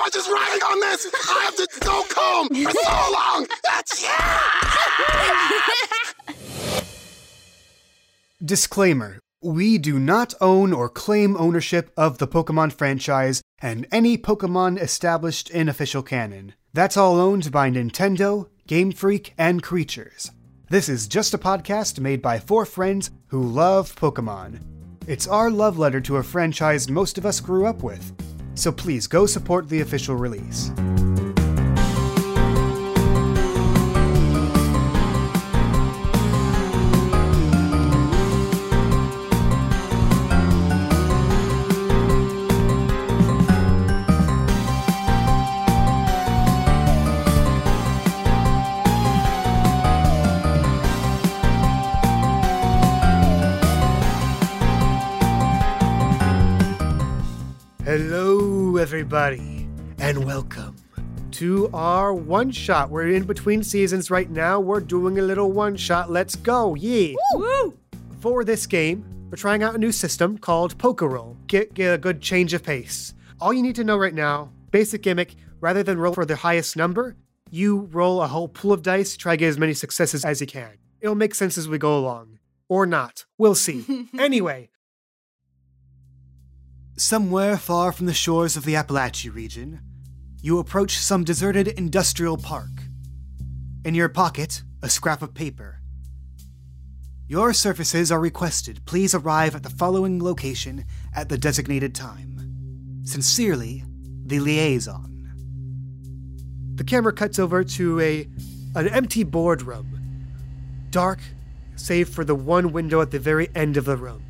much is riding on this? I have to go comb for so long. That's yeah. Disclaimer We do not own or claim ownership of the Pokemon franchise and any Pokemon established in official canon. That's all owned by Nintendo, Game Freak, and Creatures. This is just a podcast made by four friends who love Pokemon. It's our love letter to a franchise most of us grew up with. So please go support the official release. Everybody, and welcome to our one shot. We're in between seasons right now. We're doing a little one shot. Let's go, yeah! Woo! For this game, we're trying out a new system called Pokerole. Get, get a good change of pace. All you need to know right now, basic gimmick, rather than roll for the highest number, you roll a whole pool of dice, try to get as many successes as you can. It'll make sense as we go along. Or not. We'll see. anyway, Somewhere far from the shores of the Appalachia region, you approach some deserted industrial park. In your pocket, a scrap of paper. Your services are requested. Please arrive at the following location at the designated time. Sincerely, the liaison. The camera cuts over to a an empty boardroom. Dark, save for the one window at the very end of the room.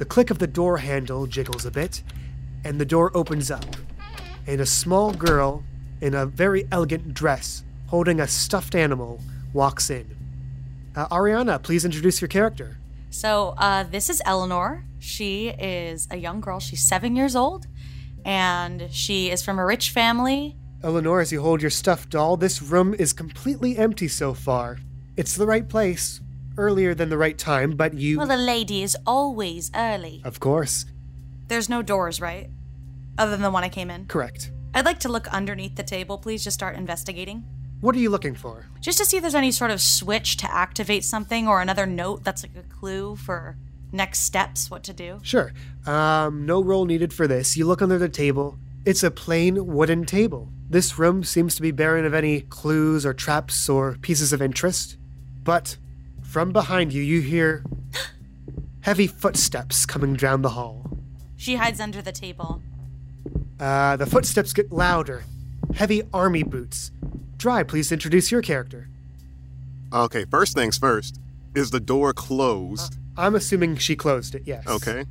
The click of the door handle jiggles a bit, and the door opens up. And a small girl in a very elegant dress, holding a stuffed animal, walks in. Uh, Ariana, please introduce your character. So, uh, this is Eleanor. She is a young girl. She's seven years old, and she is from a rich family. Eleanor, as you hold your stuffed doll, this room is completely empty so far. It's the right place, earlier than the right time, but you. Well, the lady is always early. of course. There's no doors, right? Other than the one I came in. Correct. I'd like to look underneath the table, please. Just start investigating. What are you looking for? Just to see if there's any sort of switch to activate something or another note that's like a clue for next steps, what to do. Sure. Um, no roll needed for this. You look under the table. It's a plain wooden table. This room seems to be barren of any clues or traps or pieces of interest. But from behind you, you hear heavy footsteps coming down the hall. She hides under the table. Uh, the footsteps get louder. Heavy army boots. Dry, please introduce your character. Okay, first things first. Is the door closed? I'm assuming she closed it, yes. Okay.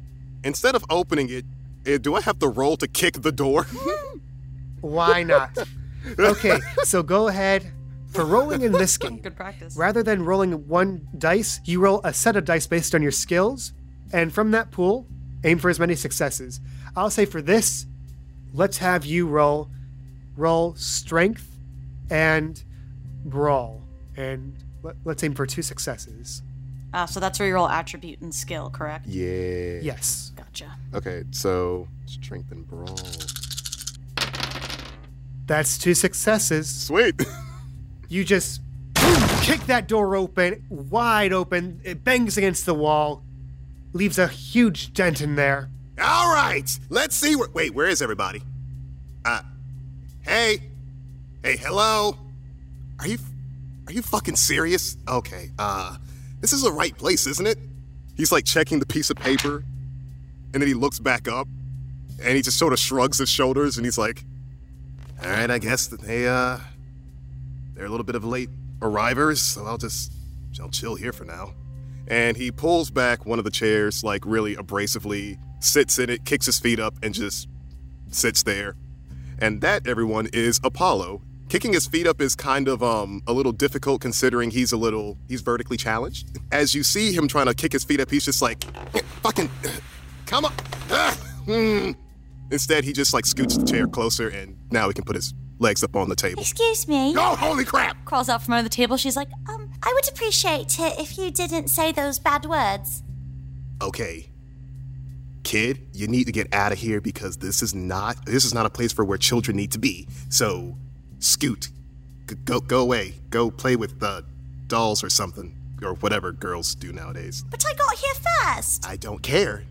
Instead of opening it, eh, do I have to roll to kick the door? Why not? okay, so go ahead. For rolling in this game, Good practice. rather than rolling one dice, you roll a set of dice based on your skills, and from that pool, aim for as many successes. I'll say for this, let's have you roll roll strength and brawl, and let, let's aim for two successes. Uh, so that's where you roll attribute and skill, correct? yeah. Yes. Gotcha. Okay, so strength and brawl. That's two successes. Sweet. You just kick that door open, wide open. It bangs against the wall, leaves a huge dent in there. All right, let's see where. Wait, where is everybody? Uh, hey, hey, hello. Are you, are you fucking serious? Okay, uh, this is the right place, isn't it? He's like checking the piece of paper, and then he looks back up, and he just sort of shrugs his shoulders, and he's like, "All right, I guess that they, uh, they're a little bit of late arrivers, so I'll just, I'll chill here for now." and he pulls back one of the chairs, like really abrasively, sits in it, kicks his feet up, and just sits there. And that, everyone, is Apollo. Kicking his feet up is kind of um a little difficult considering he's a little he's vertically challenged. As you see him trying to kick his feet up, he's just like, fucking, come on. Ah, hmm." Instead, he just like scoots the chair closer, and now he can put his legs up on the table. Excuse me. Oh, holy crap! Crawls out from under the table. She's like, Um, I would appreciate it if you didn't say those bad words. Okay. kid, you need to get out of here because this is not this is not a place for where children need to be. So, scoot, G- go go away, go play with uh, dolls or something, or whatever girls do nowadays. But I got here first. I don't care.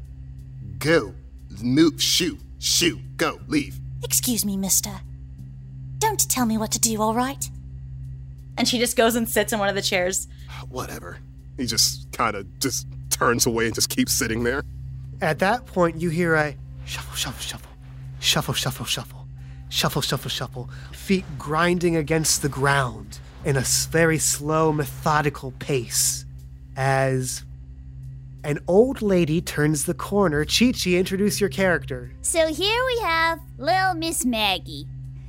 Go, move, shoot, shoot, go, leave. Excuse me, mister. Don't tell me what to do, all right? And she just goes and sits in one of the chairs. Whatever. He just kind of just turns away and just keeps sitting there. At that point, you hear a shuffle, shuffle, shuffle, shuffle, shuffle, shuffle, shuffle, shuffle, shuffle, feet grinding against the ground in a very slow, methodical pace as an old lady turns the corner. Chi Chi, introduce your character. So here we have little Miss Maggie.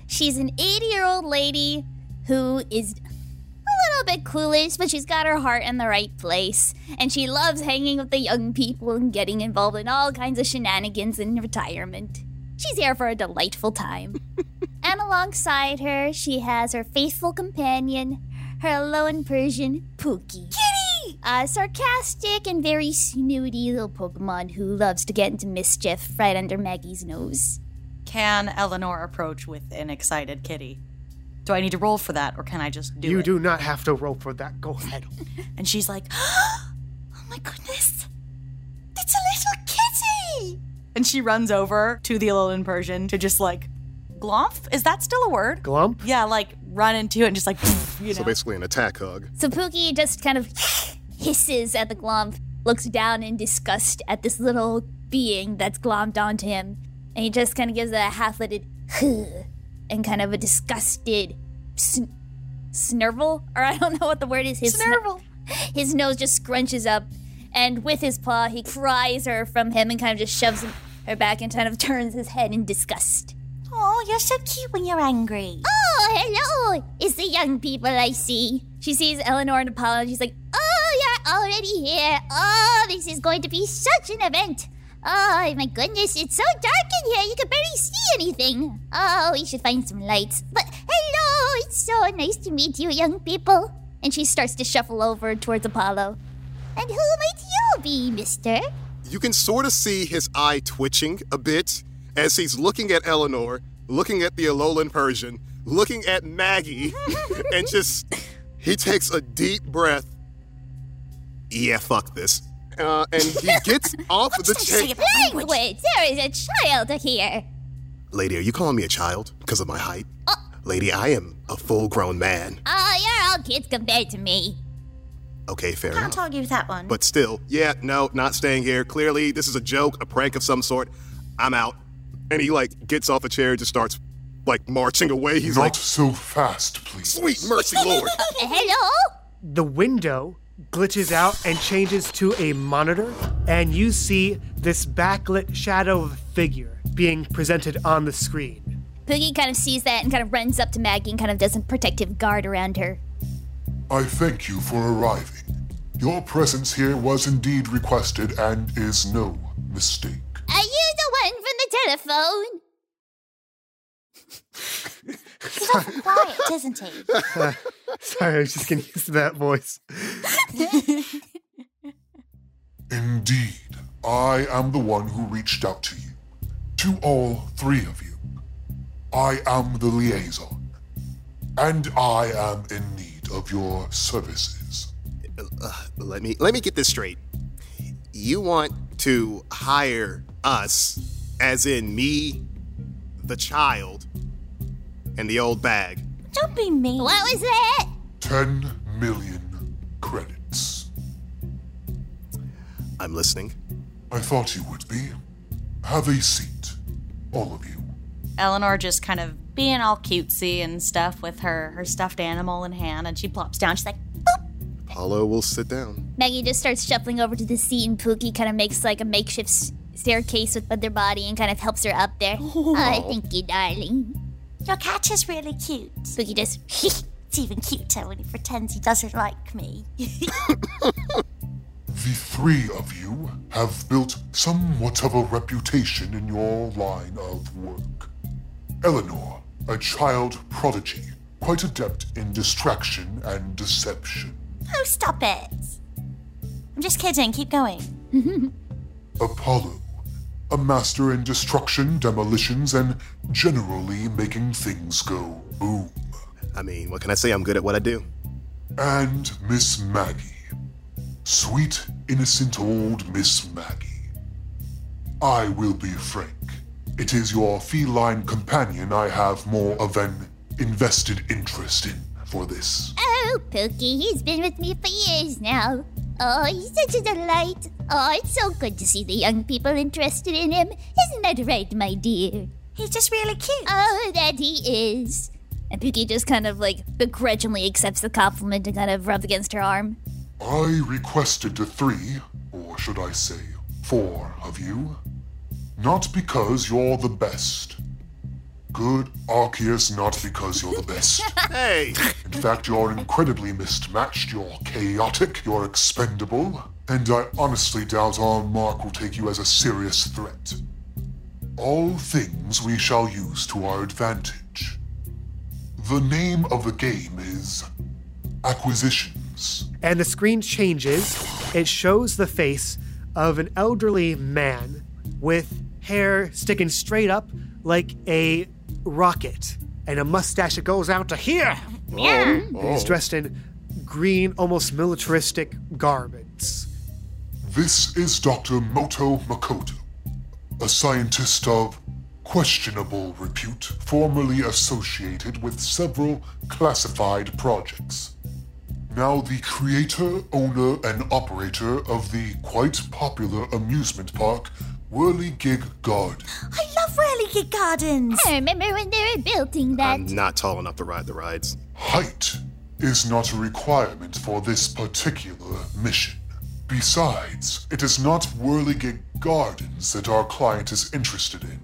She's an 80 year old lady who is a little bit clueless, but she's got her heart in the right place. And she loves hanging with the young people and getting involved in all kinds of shenanigans in retirement. She's here for a delightful time. and alongside her, she has her faithful companion, her Alolan Persian, Pookie. Kitty! A sarcastic and very snooty little Pokemon who loves to get into mischief right under Maggie's nose. Can Eleanor approach with an excited kitty? Do I need to roll for that, or can I just do you it? You do not have to roll for that. Go ahead. And she's like, Oh my goodness! It's a little kitty! and she runs over to the Alolan Persian to just like, glomp? Is that still a word? Glump. Yeah, like run into it and just like, you know. So basically, an attack hug. So Pookie just kind of hisses at the glomp, looks down in disgust at this little being that's glommed onto him, and he just kind of gives a half-lidded and kind of a disgusted sn- snurvel, or I don't know what the word is. His sn- his nose just scrunches up, and with his paw, he pries her from him and kind of just shoves her back and kind of turns his head in disgust. Oh, you're so cute when you're angry. Oh, hello! It's the young people I see. She sees Eleanor and Apollo and she's like, Oh, you're already here. Oh, this is going to be such an event. Oh, my goodness, it's so dark in here, you can barely see anything. Oh, we should find some lights. But hello, it's so nice to meet you, young people. And she starts to shuffle over towards Apollo. And who might you be, mister? You can sort of see his eye twitching a bit as he's looking at Eleanor, looking at the Alolan Persian, looking at Maggie, and just he takes a deep breath. Yeah, fuck this. Uh, and he gets off of the Don't say chair. it language. Language! There is a child here. Lady, are you calling me a child because of my height? Lady, I am a full-grown man. Oh, you're all kids compared to me. Okay, fair enough. Can't enough. argue with that one. But still, yeah, no, not staying here. Clearly, this is a joke, a prank of some sort. I'm out. And he like gets off a chair, and just starts like marching away. He's Not like, so fast, please. "Sweet mercy, Lord!" Uh, hello? the window glitches out and changes to a monitor, and you see this backlit shadow of a figure being presented on the screen. Pookie kind of sees that and kind of runs up to Maggie and kind of does a protective guard around her. I thank you for arriving. Your presence here was indeed requested and is no mistake. Are you the one from the telephone? He's awful quiet, isn't he? Sorry, I was just getting used to that voice. Indeed, I am the one who reached out to you. To all three of you. I am the liaison. And I am in need of your services. Uh, let me let me get this straight. You want to hire us, as in me, the child, and the old bag. Don't be mean. What was it? 10 million credits. I'm listening. I thought you would be. Have a seat, all of you. Eleanor just kind of being all cutesy and stuff with her her stuffed animal in hand, and she plops down. She's like, Apollo will sit down. Maggie just starts shuffling over to the seat, and Pookie kind of makes like a makeshift staircase with their body and kind of helps her up there. Oh, thank you, darling. Your cat is really cute. Pookie just. It's even cuter when he pretends he doesn't like me. The three of you have built somewhat of a reputation in your line of work. Eleanor, a child prodigy, quite adept in distraction and deception. Oh, stop it. I'm just kidding. Keep going. Apollo, a master in destruction, demolitions, and generally making things go boom. I mean, what can I say? I'm good at what I do. And Miss Maggie. Sweet, innocent old Miss Maggie. I will be frank. It is your feline companion I have more of an invested interest in for this. Oh, Pookie, he's been with me for years now. Oh, he's such a delight. Oh, it's so good to see the young people interested in him. Isn't that right, my dear? He's just really cute. Oh, that he is. And Pookie just kind of like begrudgingly accepts the compliment and kind of rubs against her arm. I requested the three, or should I say, four of you. Not because you're the best. Good Arceus, not because you're the best. Hey! In fact, you're incredibly mismatched, you're chaotic, you're expendable, and I honestly doubt our Mark will take you as a serious threat. All things we shall use to our advantage. The name of the game is Acquisitions. and the screen changes. It shows the face of an elderly man with hair sticking straight up like a rocket and a mustache that goes out to here. Oh, and He's oh. dressed in green, almost militaristic garments. This is Dr. Moto Makoto, a scientist of questionable repute, formerly associated with several classified projects. Now the creator, owner, and operator of the quite popular amusement park, Whirligig Garden. I love Whirligig Gardens. I remember when they were building that. I'm not tall enough to ride the rides. Height is not a requirement for this particular mission. Besides, it is not Whirligig Gardens that our client is interested in,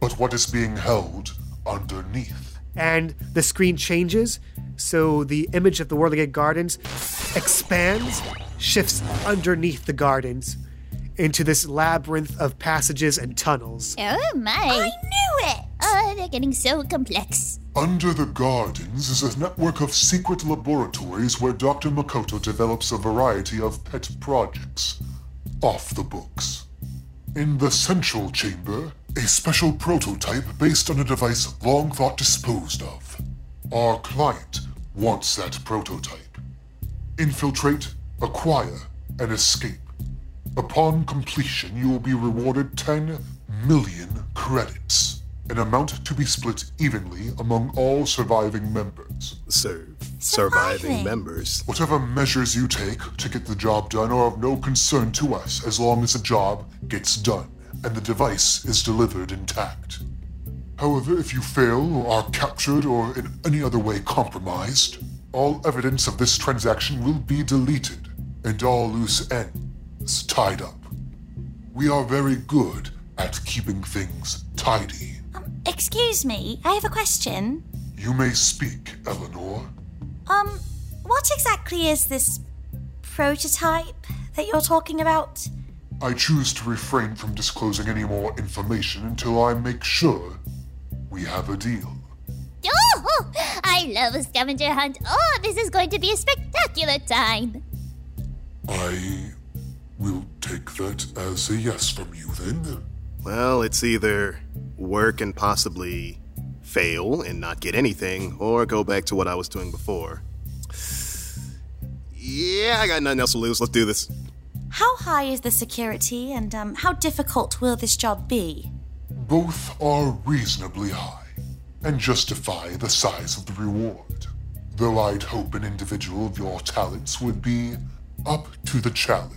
but what is being held underneath. And the screen changes, so the image of the Whirligig Gardens expands, shifts underneath the gardens into this labyrinth of passages and tunnels. Oh my. I knew it. Oh, they're getting so complex. Under the gardens is a network of secret laboratories where Dr. Makoto develops a variety of pet projects. Off the books. In the central chamber, a special prototype based on a device long thought disposed of. Our client wants that prototype. Infiltrate, acquire, and escape. Upon completion, you will be rewarded 10 million credits, an amount to be split evenly among all surviving members. Serve. Surviving Surviving. members. Whatever measures you take to get the job done are of no concern to us as long as the job gets done and the device is delivered intact. However, if you fail or are captured or in any other way compromised, all evidence of this transaction will be deleted and all loose ends tied up. We are very good at keeping things tidy. Um, excuse me, I have a question. You may speak, Eleanor. Um, what exactly is this prototype that you're talking about? I choose to refrain from disclosing any more information until I make sure we have a deal. Oh, I love a scavenger hunt. Oh, this is going to be a spectacular time. I will take that as a yes from you then. Well, it's either work and possibly fail and not get anything, or go back to what I was doing before. Yeah, I got nothing else to lose. Let's do this. How high is the security and um, how difficult will this job be? Both are reasonably high and justify the size of the reward. Though I'd hope an individual of your talents would be up to the challenge.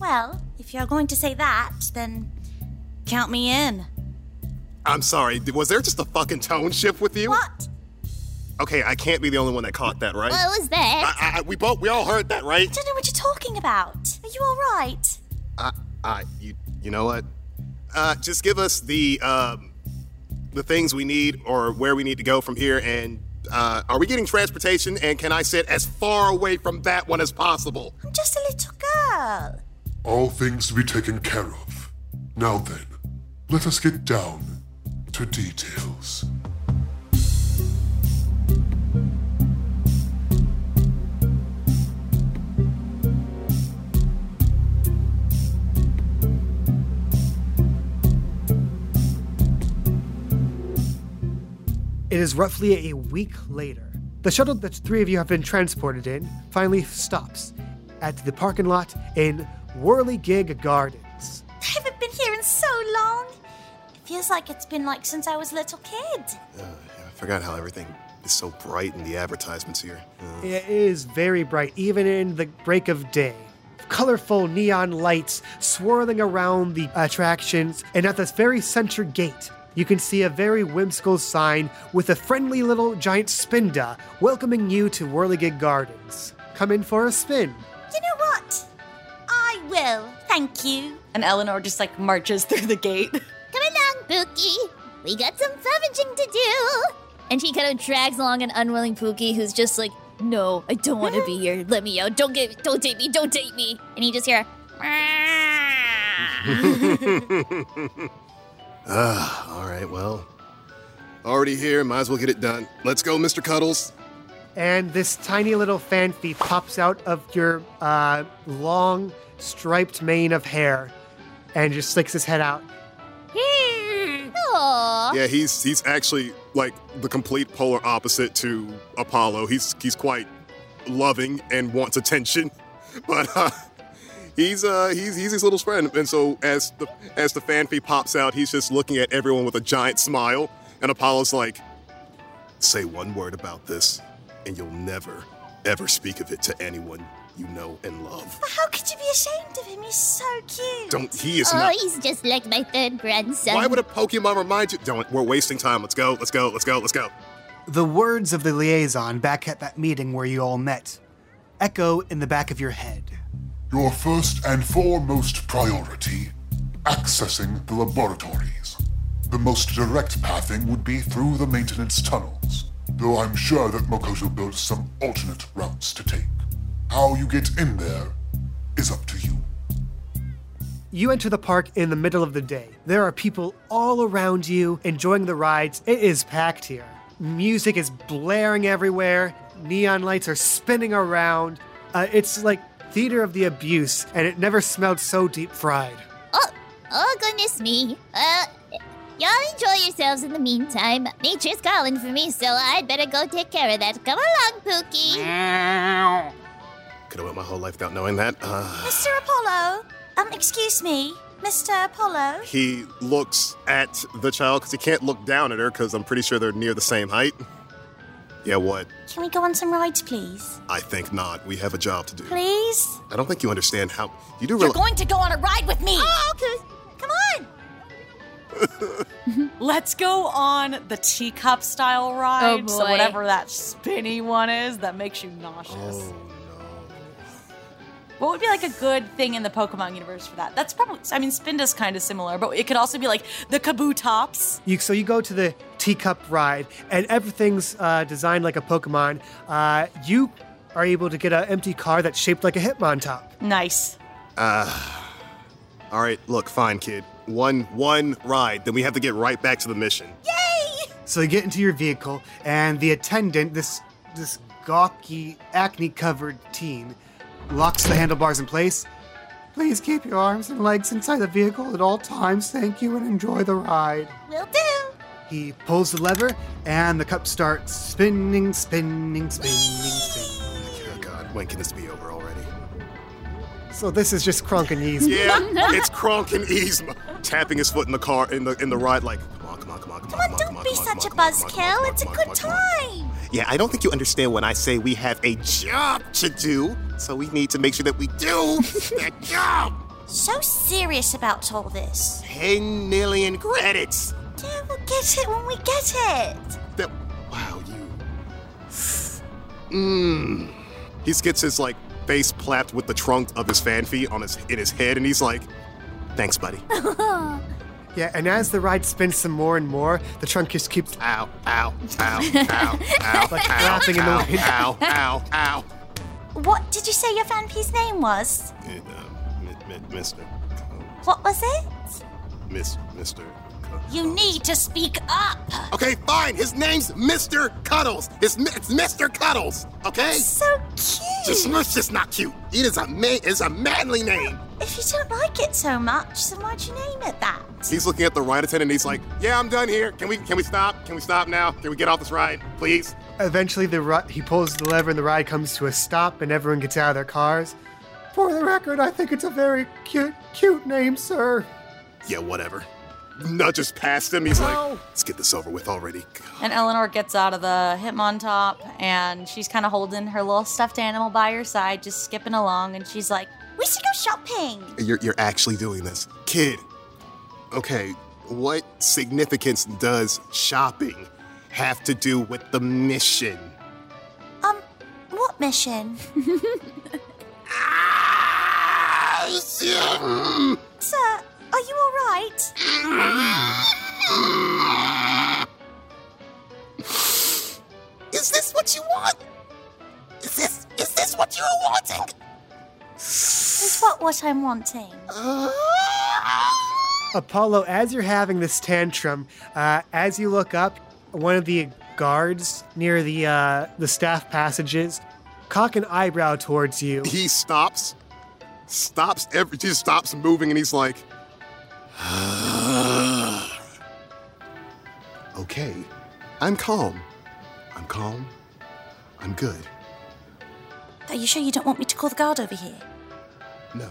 Well, if you're going to say that, then count me in. I'm sorry, was there just a fucking tone shift with you? What? Okay, I can't be the only one that caught that, right? What was that? I, I, we both, we all heard that, right? I don't know what you're talking about. Are you all right? I, I, you, you know what? Uh, just give us the, um, the things we need or where we need to go from here, and uh, are we getting transportation? And can I sit as far away from that one as possible? I'm just a little girl. All things to be taken care of. Now then, let us get down to details. It is roughly a week later. The shuttle that the three of you have been transported in finally stops at the parking lot in Whirligig Gardens. I haven't been here in so long. It feels like it's been like since I was a little kid. I forgot how everything is so bright in the advertisements here. Uh, It is very bright, even in the break of day. Colorful neon lights swirling around the attractions, and at this very center gate, you can see a very whimsical sign with a friendly little giant spinda welcoming you to Whirligig Gardens. Come in for a spin. You know what? I will. Thank you. And Eleanor just like marches through the gate. Come along, Pookie. We got some scavenging to do. And she kind of drags along an unwilling Pookie who's just like, no, I don't want to be here. Let me out. Don't get, don't take me. Don't take me. And you just hear, ah, all right, well, already here. Might as well get it done. Let's go, Mr. Cuddles. and this tiny little fan Phanpy pops out of your uh, long striped mane of hair and just sticks his head out. Aww. Yeah, he's he's actually like the complete polar opposite to Apollo. He's he's quite loving and wants attention, but uh, he's uh he's he's his little friend. And so as the as the Phanpy pops out, he's just looking at everyone with a giant smile. And Apollo's like, "Say one word about this, and you'll never ever speak of it to anyone you know and love. But how could you be ashamed of him? He's so cute. Don't he is Oh, not." he's just like my third grandson. Why would a Pokemon remind you? Don't. We're wasting time. Let's go. Let's go. Let's go. Let's go. The words of the liaison back at that meeting where you all met echo in the back of your head. Your first and foremost priority accessing the laboratories. The most direct pathing would be through the maintenance tunnels, though I'm sure that Makoto built some alternate routes to take. How you get in there is up to you. You enter the park in the middle of the day. There are people all around you enjoying the rides. It is packed here. Music is blaring everywhere. Neon lights are spinning around. Uh, it's like theater of the abuse, and it never smelled so deep fried. Oh, oh goodness me. Uh, y'all enjoy yourselves in the meantime. Nature's calling for me, so I'd better go take care of that. Come along, Pookie. Could have went my whole life without knowing that. Uh, Mr. Apollo? Um, excuse me, Mr. Apollo? he looks at the child because he can't look down at her because I'm pretty sure they're near the same height. Yeah, what? Can we go on some rides, please? I think not. We have a job to do. Please? I don't think you understand how. You do really. You're going to go on a ride with me. Oh, okay. Come on. Let's go on the teacup style ride. So boy. So, whatever that spinny one is that makes you nauseous. Oh, What would be like a good thing in the Pokemon universe for that? That's probably I mean Spinda's kind of similar, but it could also be like the Kabutops. You, so you go to the teacup ride, and everything's uh, designed like a Pokemon. Uh, you are able to get an empty car that's shaped like a Hitmontop. Nice. All right, look, fine, kid. One, one ride. Then we have to get right back to the mission. Yay! So you get into your vehicle, and the attendant, this this gawky, acne-covered teen, locks the handlebars in place. Please keep your arms and legs inside the vehicle at all times. Thank you, and enjoy the ride. Will do. He pulls the lever, and the cup starts spinning, spinning, spinning, spinning. Oh God, when can this be over already? So this is just Kronk and Yeez. Yeah, it's Kronk and Yzma tapping his foot in the car in the in the ride. Like, come on, come on, come on, come on, Come on, come don't on, be come on, such a buzzkill. come on, It's a good come on, come on. time. Yeah, I don't think you understand when I say we have a job to do. So we need to make sure that we do that job. So serious about all this. 10 million credits. Yeah, we'll get it when we get it. That, wow, you. Mmm. He gets his like face plapped with the trunk of his Phanpy on his in his head, and he's like, "Thanks, buddy." Yeah, and as the ride spins some more and more, the trunk just keeps ow, ow, ow, ow, ow, like ow, in the ow, wind. ow, ow, ow. What did you say your Phanpy's name was? Uh, mi- mi- Mister, What was it? Miss, Mister. You need to speak up. Okay, fine. His name's Mister Cuddles. It's, it's Mister Cuddles. Okay. So cute. Just it's just not cute. It is a man. It's a manly name. If you don't like it so much, then why'd you name it that? He's looking at the ride attendant. and He's like, "Yeah, I'm done here. Can we can we stop? Can we stop now? Can we get off this ride, please?" Eventually, the ri- he pulls the lever and the ride comes to a stop, and everyone gets out of their cars. For the record, I think it's a very cute, cute name, sir. Yeah, whatever. Nudges past him. He's No. like, "Let's get this over with already." And Eleanor gets out of the Hitmontop and she's kind of holding her little stuffed animal by her side, just skipping along. And she's like, We should go shopping. You're you're actually doing this, kid. Okay, what significance does shopping have to do with the mission? Um, what mission? Ah. Sir, are you alright? Is this what you want? Is this is this what you're wanting? Is what what I'm wanting? Apollo, as you're having this tantrum, uh, as you look up, one of the guards near the uh, the staff passages cock an eyebrow towards you. He stops, stops every just stops moving, and he's like, "Okay, I'm calm. I'm calm. I'm good. Are you sure you don't want me to call the guard over here? No,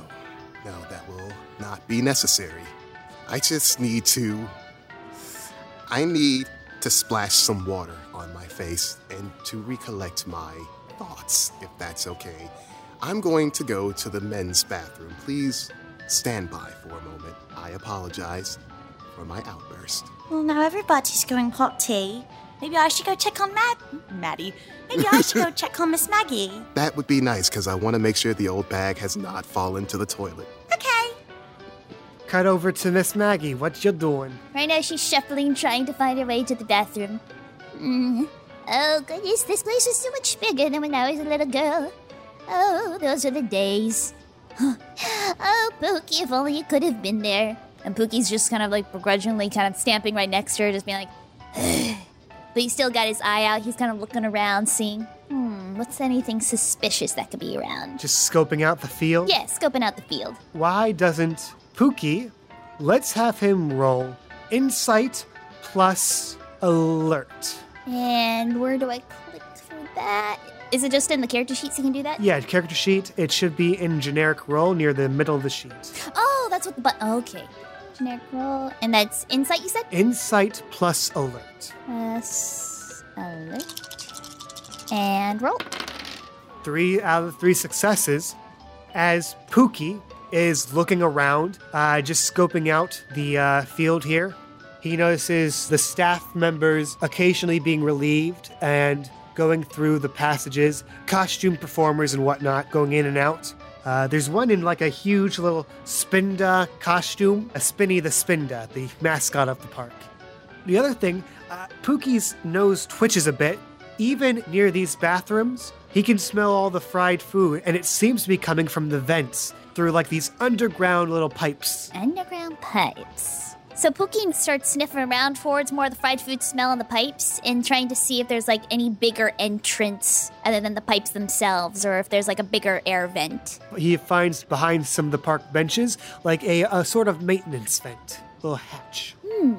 no, that will not be necessary. I just need to. I need to splash some water on my face and to recollect my thoughts, if that's okay. I'm going to go to the men's bathroom. Please stand by for a moment. I apologize for my outburst. Well, now everybody's going hot tea. Maybe I should go check on Mad Maddie. Maybe I should go check on Miss Maggie. That would be nice because I want to make sure the old bag has not fallen to the toilet. Okay. Cut over to Miss Maggie. What you doing? Right now, she's shuffling, trying to find her way to the bathroom. Mm. Oh, goodness, this place is so much bigger than when I was a little girl. Oh, those are the days. Oh, Pookie, if only you could have been there. And Pookie's just kind of like begrudgingly kind of stamping right next to her, just being like, but he's still got his eye out. He's kind of looking around, seeing, hmm, what's anything suspicious that could be around? Just scoping out the field? Yeah, scoping out the field. Why doesn't Pookie? Let's have him roll insight plus alert. And where do I click for that? Is it just in the character sheet so you can do that? Yeah, character sheet. It should be in generic roll near the middle of the sheet. Oh, that's what the button. Okay. Generic roll. And that's insight, you said? Insight plus alert. Plus alert. And roll. Three out of three successes. As Pookie is looking around, uh, just scoping out the uh, field here, he notices the staff members occasionally being relieved and going through the passages, costume performers and whatnot going in and out. Uh, there's one in like a huge little Spinda costume, a Spinny the Spinda, the mascot of the park. The other thing, uh, Pookie's nose twitches a bit. Even near these bathrooms, he can smell all the fried food, and it seems to be coming from the vents through like these underground little pipes. Underground pipes. So Pookie starts sniffing around towards more of the fried food smell in the pipes and trying to see if there's like any bigger entrance other than the pipes themselves or if there's like a bigger air vent. He finds behind some of the park benches like a, a sort of maintenance vent, little hatch. Hmm.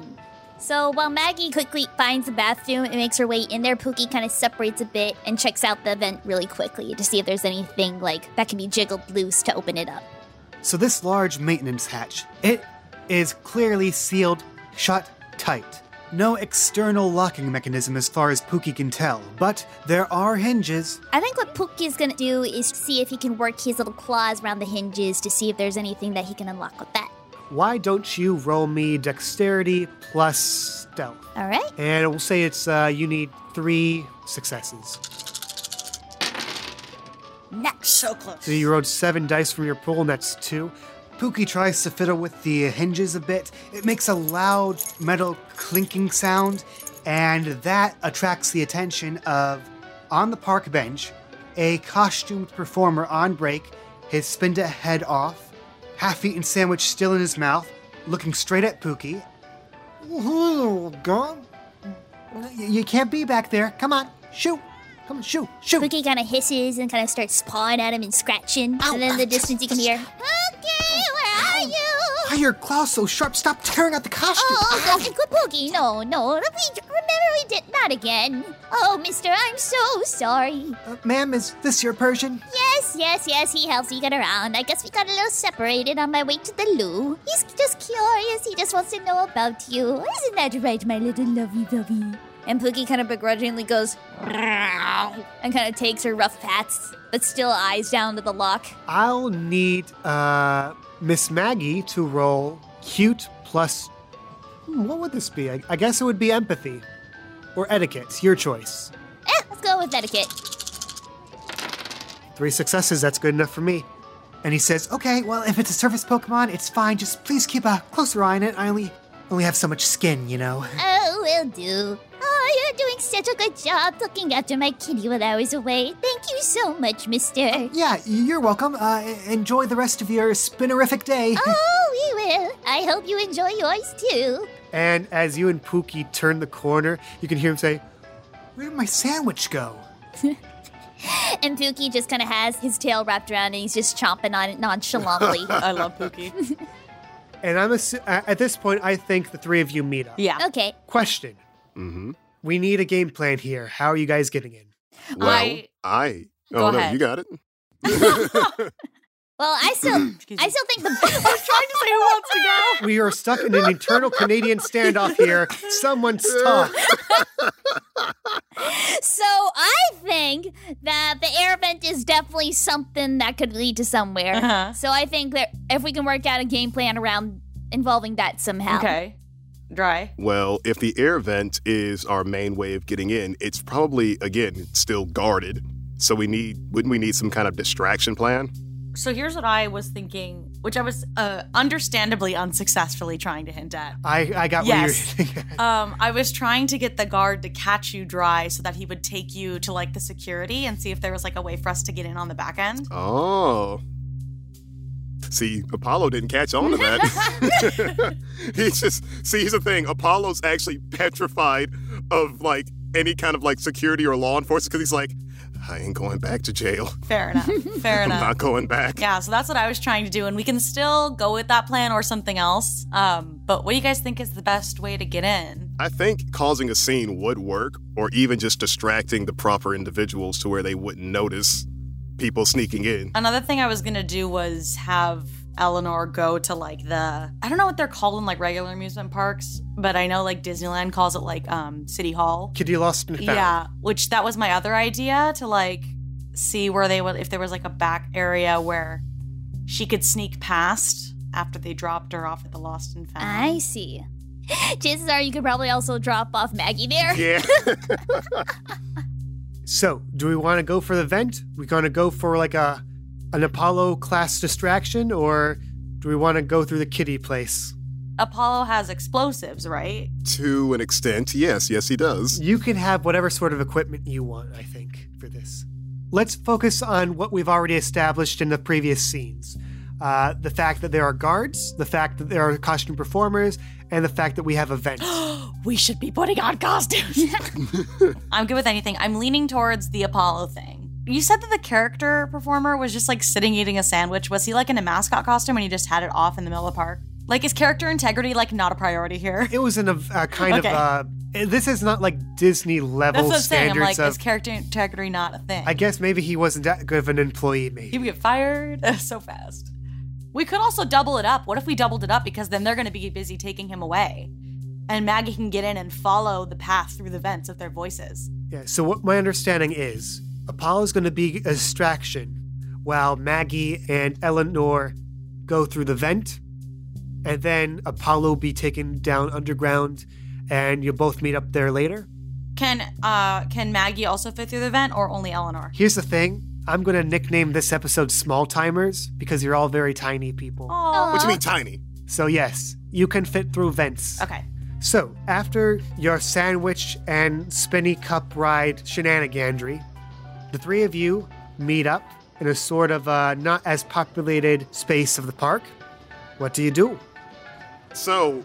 So while Maggie quickly finds the bathroom and makes her way in there, Pookie kind of separates a bit and checks out the vent really quickly to see if there's anything like that can be jiggled loose to open it up. So this large maintenance hatch, it is clearly sealed shut tight. No external locking mechanism as far as Pookie can tell, but there are hinges. I think what Pookie's gonna do is see if he can work his little claws around the hinges to see if there's anything that he can unlock with that. Why don't you roll me dexterity plus stealth? All right. And we'll say it's uh, you need three successes. Next, so close. So you rolled seven dice from your pool, and that's two. Pookie tries to fiddle with the hinges a bit. It makes a loud metal clinking sound, and that attracts the attention of, on the park bench, a costumed performer on break, his spinda head off, half eaten sandwich still in his mouth, looking straight at Pookie. Oh, God. You can't be back there. Come on, shoot. Come on, shoot, shoot. Pookie kind of hisses and kind of starts pawing at him and scratching. and then in the distance you can hear, Pookie, where are you? Why are your claws so sharp? Stop tearing out the costume. Oh, good, good Pookie. No, no. We, remember we did not again. Oh, mister, I'm so sorry. Uh, ma'am, is this your Persian? Yes, yes, yes, he helps me get around. I guess we got a little separated on my way to the loo. He's just curious. He just wants to know about you. Isn't that right, my little lovey dovey? And Pookie kind of begrudgingly goes, and kind of takes her rough pats, but still eyes down to the lock. I'll need uh, Miss Maggie to roll cute plus. Hmm, what would this be? I, I guess it would be empathy or etiquette. Your choice. Eh, let's go with etiquette. Three successes. That's good enough for me. And he says, okay, well, if it's a surface Pokemon, it's fine. Just please keep a closer eye on it. I only only have so much skin, you know. Oh, will do. Oh, you're doing such a good job looking after my kitty while I was away. Thank you so much, mister. Yeah, you're welcome. Uh, enjoy the rest of your spinnerific day. Oh, we will. I hope you enjoy yours too. And as you and Pookie turn the corner, you can hear him say, Where did my sandwich go? And Pookie just kind of has his tail wrapped around and he's just chomping on it nonchalantly. I love Pookie. And I'm assu- at this point, I think the three of you meet up. Yeah. okay. Question. Mm-hmm. We need a game plan here. How are you guys getting in? Well, I- I. Go Oh no, ahead. you got it. Well, I still, I still think the. trying to say who wants to go. We are stuck in an internal Canadian standoff here. Someone stop. So I think that the air vent is definitely something that could lead to somewhere. Uh-huh. So I think that if we can work out a game plan around involving that somehow. Okay. Dry. Well, if the air vent is our main way of getting in, it's probably again still guarded. So we need wouldn't we need some kind of distraction plan? So here's what I was thinking, which I was uh, understandably unsuccessfully trying to hint at. I, I got Yes. what you're Um, I was trying to get the guard to catch you dry so that he would take you to like the security and see if there was like a way for us to get in on the back end. Oh. See, Apollo didn't catch on to that. He's just see, here's the thing. Apollo's actually petrified of like any kind of like security or law enforcement because he's like, I ain't going back to jail. Fair enough. Fair I'm enough. not going back. Yeah, so that's what I was trying to do, and we can still go with that plan or something else. Um, but what do you guys think is the best way to get in? I think causing a scene would work, or even just distracting the proper individuals to where they wouldn't notice people sneaking in. Another thing I was gonna do was have Eleanor go to like the I don't know what they're called in like regular amusement parks, but I know like Disneyland calls it like um City Hall. Kitty lost and found. Yeah, which that was my other idea to like see where they would if there was like a back area where she could sneak past after they dropped her off at the Lost and Found. I see. Chances are you could probably also drop off Maggie there. Yeah. So, do we want to go for the vent? We going to go for like a an Apollo class distraction, or do we want to go through the kitty place? Apollo has explosives, right? to an extent, yes, yes, he does. You can have whatever sort of equipment you want, I think, for this. Let's focus on what we've already established in the previous scenes. Uh, the fact that there are guards, the fact that there are costume performers, and the fact that we have a vent. We should be putting on costumes. I'm good with anything. I'm leaning towards the Apollo thing. You said that the character performer was just like sitting eating a sandwich. Was he like in a mascot costume and he just had it off in the middle of the park? Like, is character integrity like not a priority here? it was in a, kind Okay. of. Uh, this is not like Disney level That's what I'm saying. I'm standards like, of. is character integrity not a thing? I guess maybe he wasn't that good of an employee, maybe. he would get fired so fast. We could also double it up. What if we doubled it up because then they're going to be busy taking him away, and Maggie can get in and follow the path through the vents of their voices. Yeah, so what my understanding is Apollo's going to be a distraction while Maggie and Eleanor go through the vent, and then Apollo be taken down underground, and you'll both meet up there later. Can uh can Maggie also fit through the vent or only Eleanor? Here's the thing I'm going to nickname this episode Small Timers because you're all very tiny people. Oh. What you mean tiny? So, yes, you can fit through vents. Okay. So, after your sandwich and spinny cup ride shenanigandry, the three of you meet up in a sort of uh, not as populated space of the park. What do you do? So,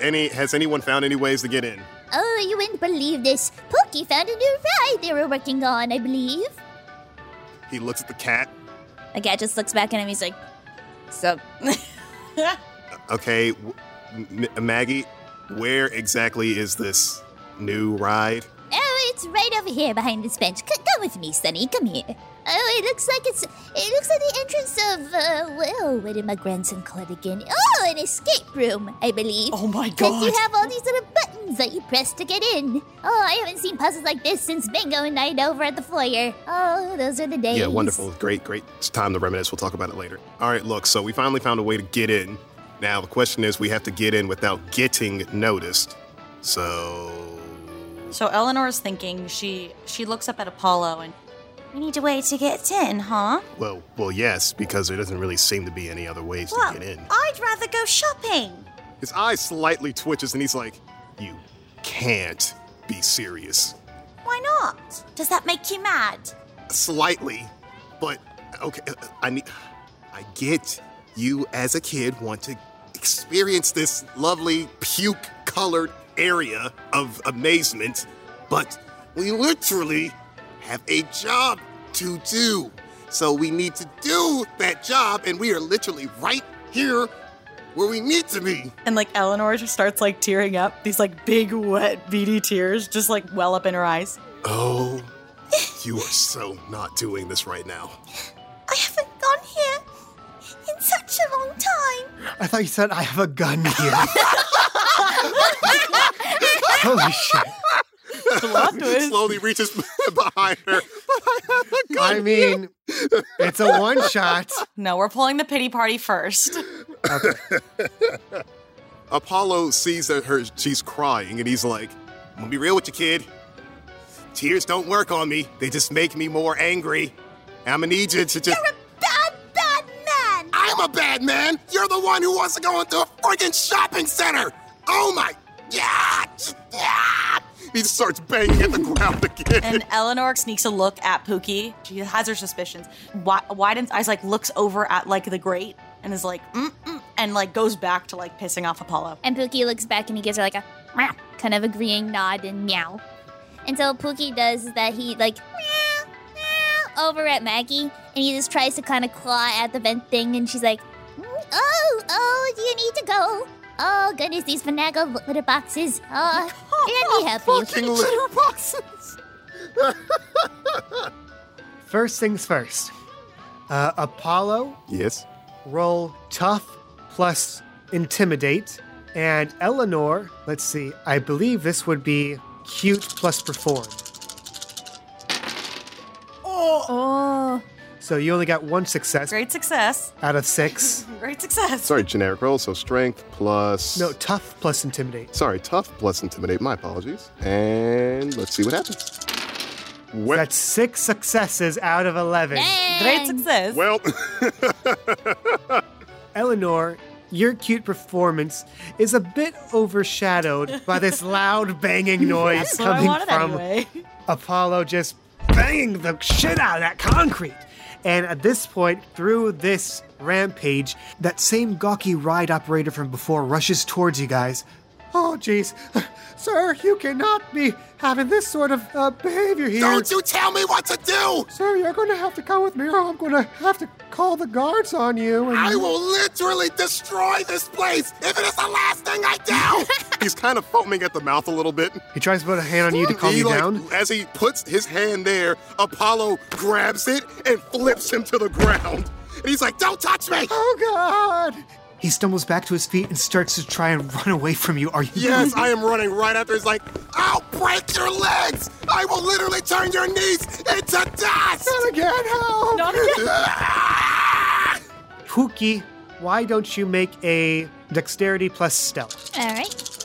any has anyone found any ways to get in? Oh, you wouldn't believe this. Pookie Pookie found a new ride they were working on, I believe. He looks at the cat. The cat just looks back at him. He's like, "Sup?" Okay, w- M- Maggie, where exactly is this new ride? It's right over here behind this bench. C- come with me, Sonny. Come here. Oh, it looks like it's. It looks like the entrance of. Uh, well, what did my grandson call it again? Oh, an escape room, I believe. Oh my god. Because you have all these little buttons that you press to get in. Oh, I haven't seen puzzles like this since bingo night over at the foyer. Oh, those are the days. Yeah, wonderful. Great, great. It's time to reminisce. We'll talk about it later. All right, look, so we finally found a way to get in. Now, the question is we have to get in without getting noticed. So. So Eleanor is thinking she she looks up at Apollo and We need a way to get in, huh? Well, well, yes, because there doesn't really seem to be any other ways Well, to get in. I'd rather go shopping. His eye slightly twitches and he's like, You can't be serious. Why not? Does that make you mad? Slightly, but okay, uh, I need. I get you as a kid want to experience this lovely puke colored area of amazement, but we literally have a job to do. So we need to do that job, and we are literally right here where we need to be. and like Eleanor just starts like tearing up. These like big wet beady tears just like well up in her eyes. Oh, you are so not doing this right now. I haven't gone here in such a long time. I thought you said I have a gun here. Holy shit. Plot. Slowly reaches behind her. I have a gun. I mean, it's a one shot. No, we're pulling the pity party first. Okay. Apollo sees that her she's crying, and he's like, "I'm gonna be real with you, kid. Tears don't work on me. They just make me more angry. I'm gonna need you to just. You're a bad, bad man. I'm a bad man. You're the one who wants to go into a freaking shopping center. Oh my. Yeah. yeah. He starts banging at the ground again. And Eleanor sneaks a look at Pookie. She has her suspicions. Wi- widens eyes, like looks over at like the grate and is like, mm, mm, and like goes back to like pissing off Apollo. And Pookie looks back and he gives her like a meow, kind of agreeing nod and meow. And so Pookie does is that he like meow, meow, over at Maggie and he just tries to kind of claw at the vent thing and she's like, "Mm, Oh, oh, do you need to go? Oh goodness, these finagle litter boxes. Oh, let me help you. Fucking litter boxes. First things first. Uh, Apollo, Yes. roll tough plus intimidate. And Eleanor, let's see, I believe this would be cute plus perform. Oh, So you only got one success Great success. out of six. Great success. Sorry, generic roll. So strength plus. No, tough plus intimidate. Sorry, tough plus intimidate. My apologies. And let's see what happens. Well, That's six successes out of 11. Great success. well Eleanor, your cute performance is a bit overshadowed by this loud banging noise That's what I coming from anyway. Apollo just banging the shit out of that concrete. And at this point, through this rampage, that same gawky ride operator from before rushes towards you guys. Oh, jeez. Sir, you cannot be having this sort of uh, behavior here. don't you tell me what to do! Sir, you're going to have to come with me, or I'm going to have to call the guards on you. And I will literally destroy this place if it is the last thing I do! He's kind of foaming at the mouth a little bit. He tries to put a hand on you to calm He, you like, down. As he puts his hand there, Apollo grabs it and flips him to the ground. And he's like, Don't touch me! Oh, God! He stumbles back to his feet and starts to try and run away from you. Are you? Yes, I am running right after. He's like, I'll break your legs! I will literally turn your knees into dust! Not again, help! Not again. Pookie, why don't you make a dexterity plus stealth? All right.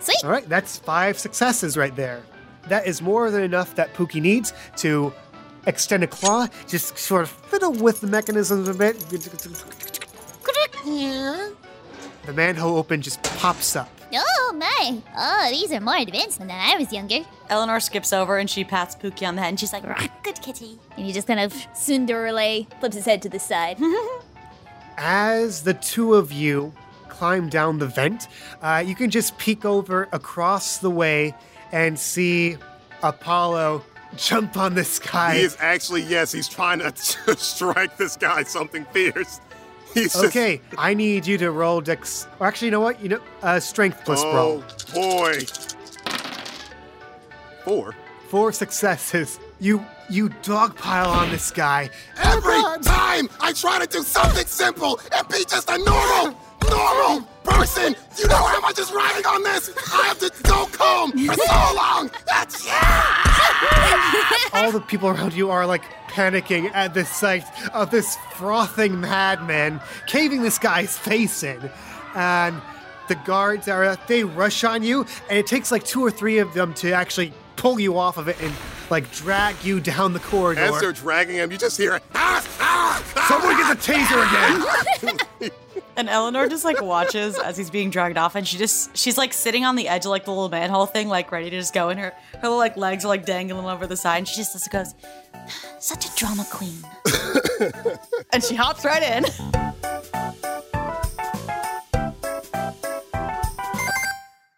Sweet. All right, that's five successes right there. That is more than enough that Pookie needs to extend a claw, just sort of fiddle with the mechanisms a bit. The manhole open just pops up. Oh my! Oh, these are more advanced than when I was younger. Eleanor skips over and she pats Pookie on the head and she's like, Good kitty. And he just kind of Cinderella flips his head to the side. As the two of you climb down the vent, uh, you can just peek over across the way and see Apollo jump on this guy. He is actually, yes, he's trying to strike this guy something fierce. Okay, I need you to roll dex. Or actually, you know what? You know, uh, strength plus oh roll. boy. Four. Four successes. You you dogpile on this guy. Every time I try to do something simple and be just a normal, normal person, you know how much is riding on this? I have to go home for so long. That's yeah. All the people around you are like panicking at the sight of this frothing madman caving this guy's face in. And the guards are they rush on you, and it takes like two or three of them to actually pull you off of it and like drag you down the corridor. As they're dragging him, you just hear ah, ah, ah. Someone get the taser again! And Eleanor just like watches as he's being dragged off, and she just she's like sitting on the edge of like the little manhole thing, like ready to just go. And her her little like legs are like dangling over the side, and she just goes, Such a drama queen. and she hops right in.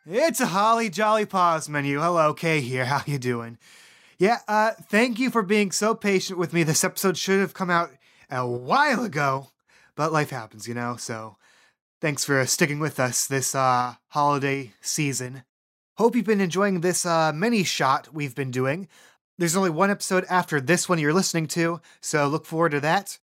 It's a holly jolly pause menu. Hello, Kay here. How you doing? Yeah, uh, thank you for being so patient with me. This episode should have come out a while ago, but life happens, you know. So, thanks for sticking with us this uh holiday season. Hope you've been enjoying this uh mini shot we've been doing. There's only one episode after this one you're listening to, so look forward to that.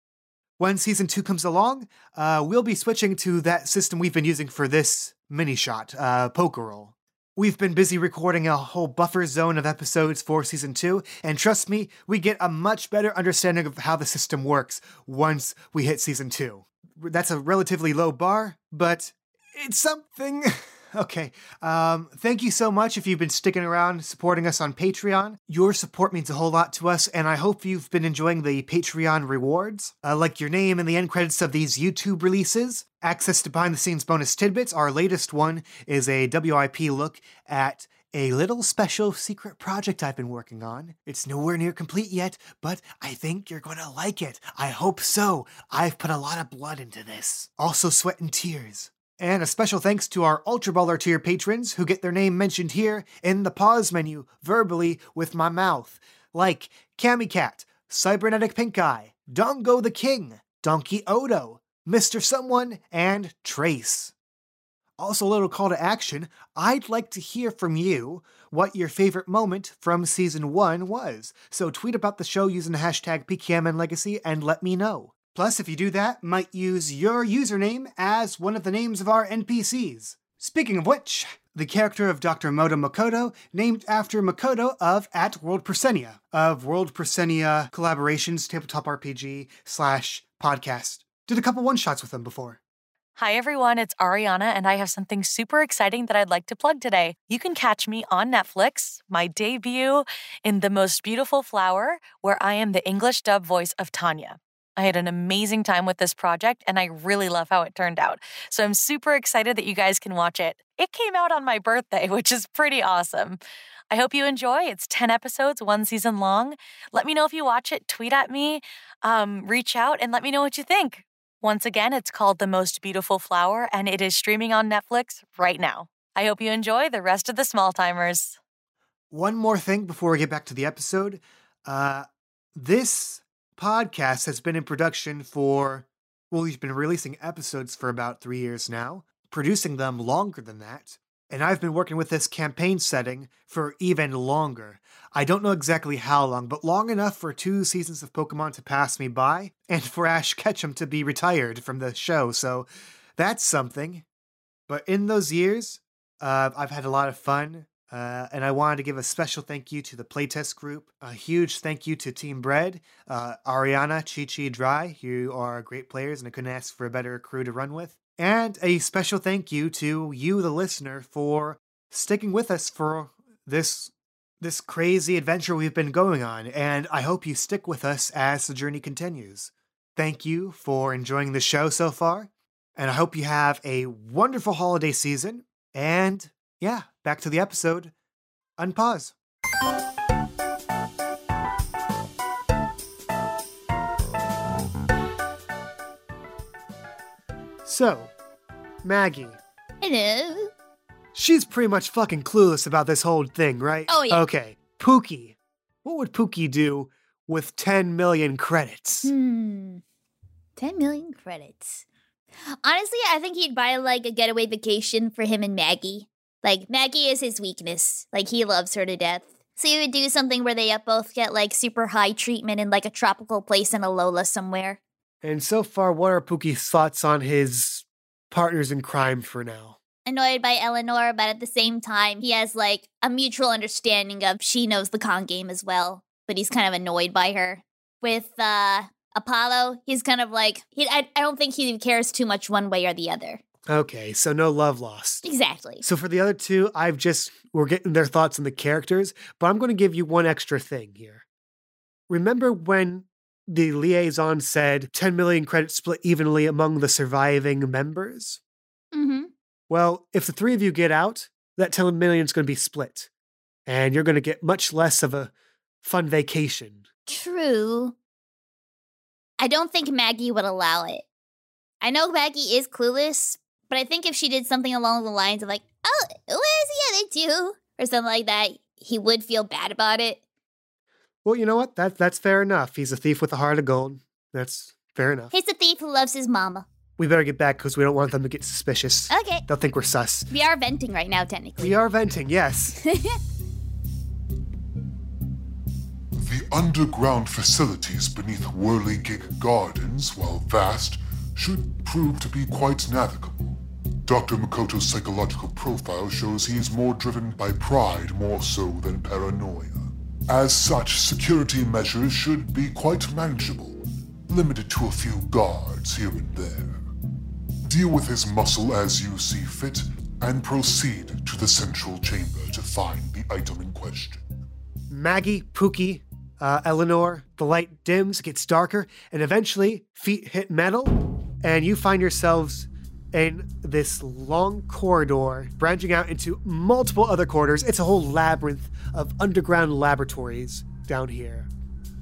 When season two comes along, uh, we'll be switching to that system we've been using for this mini shot, uh, Pokerole. We've been busy recording a whole buffer zone of episodes for season two, and trust me, we get a much better understanding of how the system works once we hit season two. That's a relatively low bar, but it's something. Okay. Um, thank you so much if you've been sticking around supporting us on Patreon. Your support means a whole lot to us, and I hope you've been enjoying the Patreon rewards, uh, like your name in the end credits of these YouTube releases, access to behind the scenes bonus tidbits. Our latest one is a WIP look at a little special secret project I've been working on. It's nowhere near complete yet, but I think you're gonna like it. I hope so. I've put a lot of blood into this. Also, sweat and tears. And a special thanks to our Ultra Baller tier patrons who get their name mentioned here in the pause menu verbally with my mouth, like Cammy Cat, Cybernetic Pink Eye, Dongo the King, Donkey Odo, Mr. Someone, and Trace. Also, a little call to action I'd like to hear from you what your favorite moment from season one was. So tweet about the show using the hashtag PKMN Legacy and let me know. Plus, if you do that, might use your username as one of the names of our NPCs. Speaking of which, the character of Dr. Moto Makoto, named after Makoto of At World Persenia, of World Persenia Collaborations Tabletop RPG slash podcast. Did a couple one shots with them before. Hi, everyone. It's Ariana, and I have something super exciting that I'd like to plug today. You can catch me on Netflix, my debut in The Most Beautiful Flower, where I am the English dub voice of Tanya. I had an amazing time with this project, and I really love how it turned out. So I'm super excited that you guys can watch it. It came out on my birthday, which is pretty awesome. I hope you enjoy. It's 10 episodes, one season long. Let me know if you watch it, tweet at me, um, reach out, and let me know what you think. Once again, it's called The Most Beautiful Flower, and it is streaming on Netflix right now. I hope you enjoy the rest of the small timers. One more thing before we get back to the episode. Uh, this podcast has been in production for, well, we've been releasing episodes for about three years now, producing them longer than that. And I've been working with this campaign setting for even longer. I don't know exactly how long, but long enough for two seasons of Pokemon to pass me by, and for Ash Ketchum to be retired from the show, so that's something. But in those years, uh, I've had a lot of fun. Uh, and I wanted to give a special thank you to the playtest group. A huge thank you to Team Bread, uh, Ariana, Chi Chi, Dry. You are great players, and I couldn't ask for a better crew to run with. And a special thank you to you, the listener, for sticking with us for this this crazy adventure we've been going on. And I hope you stick with us as the journey continues. Thank you for enjoying the show so far, and I hope you have a wonderful holiday season. And yeah, back to the episode. Unpause. So, Maggie, Hello. She's pretty much fucking clueless about this whole thing, right? Oh, yeah. Okay. Pookie. What would Pookie do with 10 million credits? Hmm. 10 million credits. Honestly, I think he'd buy like a getaway vacation for him and Maggie. Like, Maggie is his weakness. Like, he loves her to death. So he would do something where they both get like super high treatment in like a tropical place in Alola somewhere. And so far, what are Pookie's thoughts on his partners in crime for now? Annoyed by Eleanor, but at the same time, he has like a mutual understanding of she knows the con game as well, but he's kind of annoyed by her. With uh Apollo, he's kind of like he I, I don't think he cares too much one way or the other. Okay, so no love lost. Exactly. So for the other two, I've just we're getting their thoughts on the characters, but I'm going to give you one extra thing here. Remember when the liaison said 10 million credits split evenly among the surviving members? Mm-hmm. Well, if the three of you get out, that 10 million is going to be split, and you're going to get much less of a fun vacation. True. I don't think Maggie would allow it. I know Maggie is clueless, but I think if she did something along the lines of like, "Oh, where's the other two? or something like that, he would feel bad about it. Well, you know what? That that's fair enough. He's a thief with a heart of gold. That's fair enough. He's a thief who loves his mama. We better get back because we don't want them to get suspicious. Okay. They'll think we're sus. We are venting right now, technically. We are venting, yes. The underground facilities beneath Whirligig Gardens, while vast, should prove to be quite navigable. Dr. Makoto's psychological profile shows he is more driven by pride more so than paranoia. As such, security measures should be quite manageable, limited to a few guards here and there. Deal with his muscle as you see fit, and proceed to the central chamber to find the item in question. Maggie, Pookie, uh, Eleanor, the light dims, gets darker, and eventually feet hit metal, and you find yourselves in this long corridor branching out into multiple other corridors. It's a whole labyrinth of underground laboratories down here.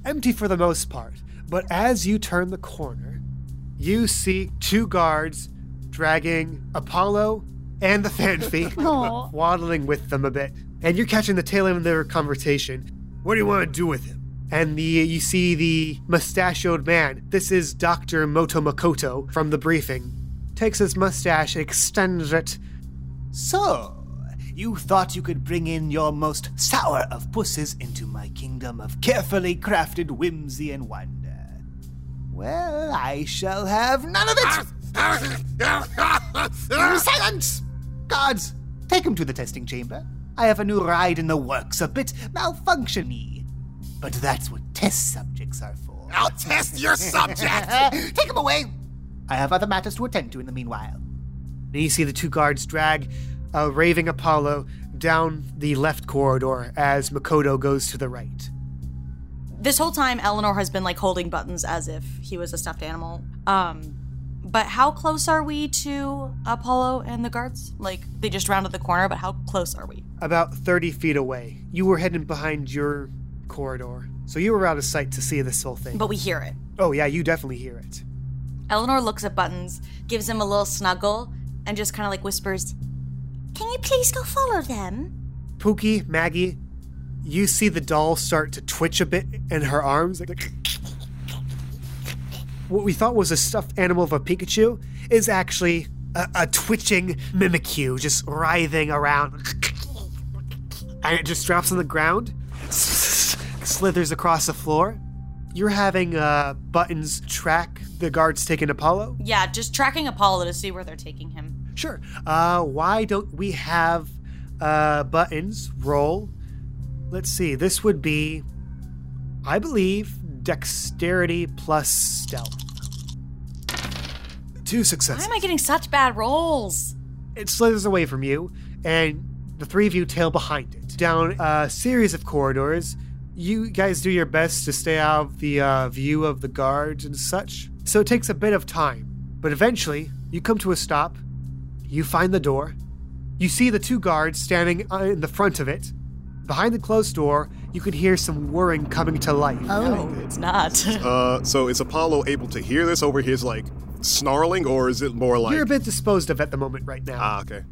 Empty for the most part, but as you turn the corner, you see two guards dragging Apollo and the Phanpy, Aw. waddling with them a bit. And you're catching the tail end of their conversation. What do you want to do with him? And the you see the mustachioed man. This is Dr. Moto Makoto from the briefing. Takes his mustache, extends it. So, you thought you could bring in your most sour of pusses into my kingdom of carefully crafted whimsy and wonder. Well, I shall have none of it! Silence! Guards, take him to the testing chamber. I have a new ride in the works, a bit malfunctiony. But that's what test subjects are for. I'll test your subject. take him away! I have other matters to attend to in the meanwhile. You see the two guards drag a raving Apollo down the left corridor as Makoto goes to the right. This whole time, Eleanor has been like holding buttons as if he was a stuffed animal. Um, but how close are we to Apollo and the guards? Like they just rounded the corner, but how close are we? About 30 feet away. You were heading behind your corridor, so you were out of sight to see this whole thing. But we hear it. oh, yeah, you definitely hear it. Eleanor looks at Buttons, gives him a little snuggle, and just kind of like whispers, Can you please go follow them? Pookie, Maggie, you see the doll start to twitch a bit in her arms. What we thought was a stuffed animal of a Pikachu is actually a, a twitching Mimikyu just writhing around. And it just drops on the ground, slithers across the floor. You're having uh, buttons track the guards taking Apollo. "Yeah, just tracking Apollo to see where they're taking him." Sure. Uh, why don't we have uh, buttons roll? Let's see. This would be, I believe, dexterity plus stealth. Two successes. Why am I getting such bad rolls? It slithers away from you, and the three of you tail behind it down a series of corridors. You guys do your best to stay out of the uh, view of the guards and such. So it takes a bit of time, but eventually you come to a stop. You find the door. You see the two guards standing uh, in the front of it. Behind the closed door, you can hear some whirring coming to life. No, it's not. Uh, so is Apollo able to hear this over his like snarling, or is it more like You're a bit disposed of at the moment right now. ah okay?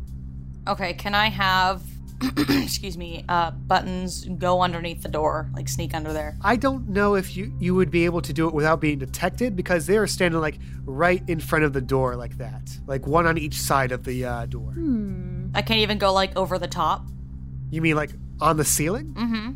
Okay, can I have, excuse me, uh, buttons go underneath the door, like sneak under there? I don't know if you you would be able to do it without being detected because they are standing like right in front of the door like that, like one on each side of the uh, door. I can't even go like over the top. You mean like on the ceiling? Mm-hmm.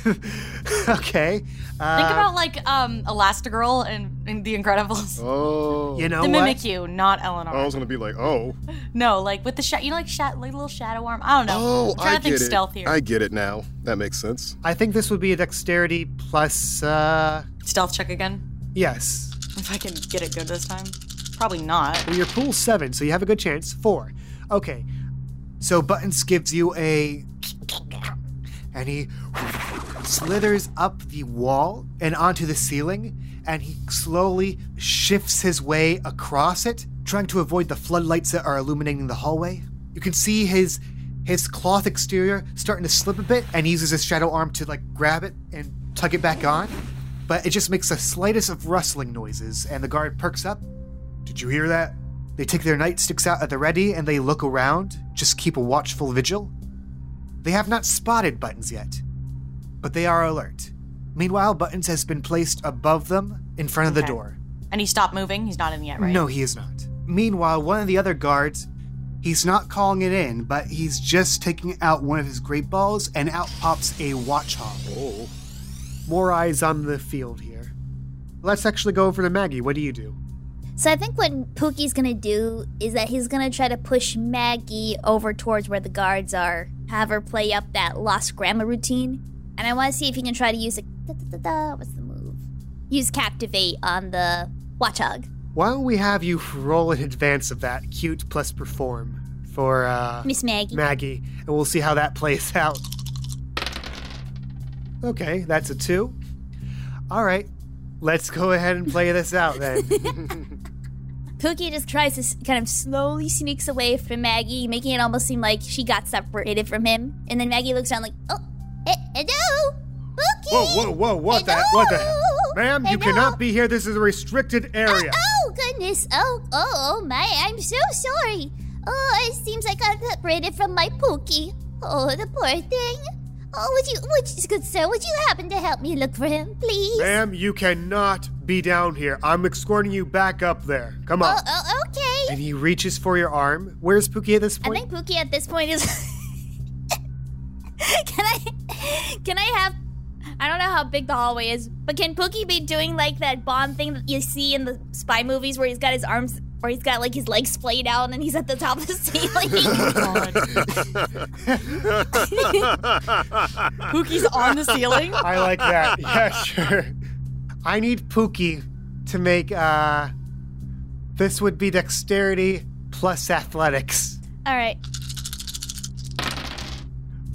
okay. Uh, Think about like um Elastigirl in, in The Incredibles. Oh. you know the what? Mimikyu, not Eleanor. I was gonna be like, oh. No, like with the shadow, you know, like shat, like little shadow arm. I don't know. Oh, I'm trying I to think get it. stealthier. I get it now. That makes sense. I think this would be a dexterity plus. uh Stealth check again. Yes. If I can get it good this time. Probably not. Well, your pool's seven, so you have a good chance. Four. Okay. So Buttons gives you a. And he slithers up the wall and onto the ceiling, and he slowly shifts his way across it, trying to avoid the floodlights that are illuminating the hallway. You can see his his cloth exterior starting to slip a bit, and he uses his shadow arm to like grab it and tug it back on. But it just makes the slightest of rustling noises, and the guard perks up did you hear that? They take their nightsticks out at the ready and they look around, just keep a watchful vigil. They have not spotted Buttons yet, but they are alert. Meanwhile, Buttons has been placed above them in front of the door. And he stopped moving. He's not in yet, right? No, he is not. Meanwhile, one of the other guards, he's not calling it in, but he's just taking out one of his great balls and out pops a Watchog. Oh. More eyes on the field here. Let's actually go over to Maggie. What do you do? So I think what Pookie's gonna do is that he's gonna try to push Maggie over towards where the guards are, have her play up that lost grandma routine, and I want to see if he can try to use a da, da, da, what's the move? Use captivate on the Watchog. Why don't we have you roll in advance of that cute plus perform for uh, Miss Maggie. Maggie, and we'll see how that plays out. Okay, that's a two. All right, let's go ahead and play this out then. Pookie just tries to kind of slowly sneaks away from Maggie, making it almost seem like she got separated from him. And then Maggie looks down like, oh, Eh, hello, Pookie. whoa, whoa, whoa! What the? What the? Ma'am, you Hello? cannot be here. This is a restricted area. Uh, oh goodness! Oh, oh, oh my! I'm so sorry. Oh, it seems like I'm separated from my Pookie. Oh, the poor thing. Oh, would you, would you, good sir, would you happen to help me look for him, please? Ma'am, you cannot be down here. I'm escorting you back up there. Come on. Oh, oh, okay. And he reaches for your arm. Where's Pookie at this point? I think Pookie at this point is. can I? Can I have? I don't know how big the hallway is, but can Pookie be doing like that Bond thing that you see in the spy movies where he's got his arms, where he's got like his legs splayed out and he's at the top of the ceiling? Pookie's on the ceiling. I like that. Yeah, sure. I need Pookie to make uh this would be dexterity plus athletics. All right.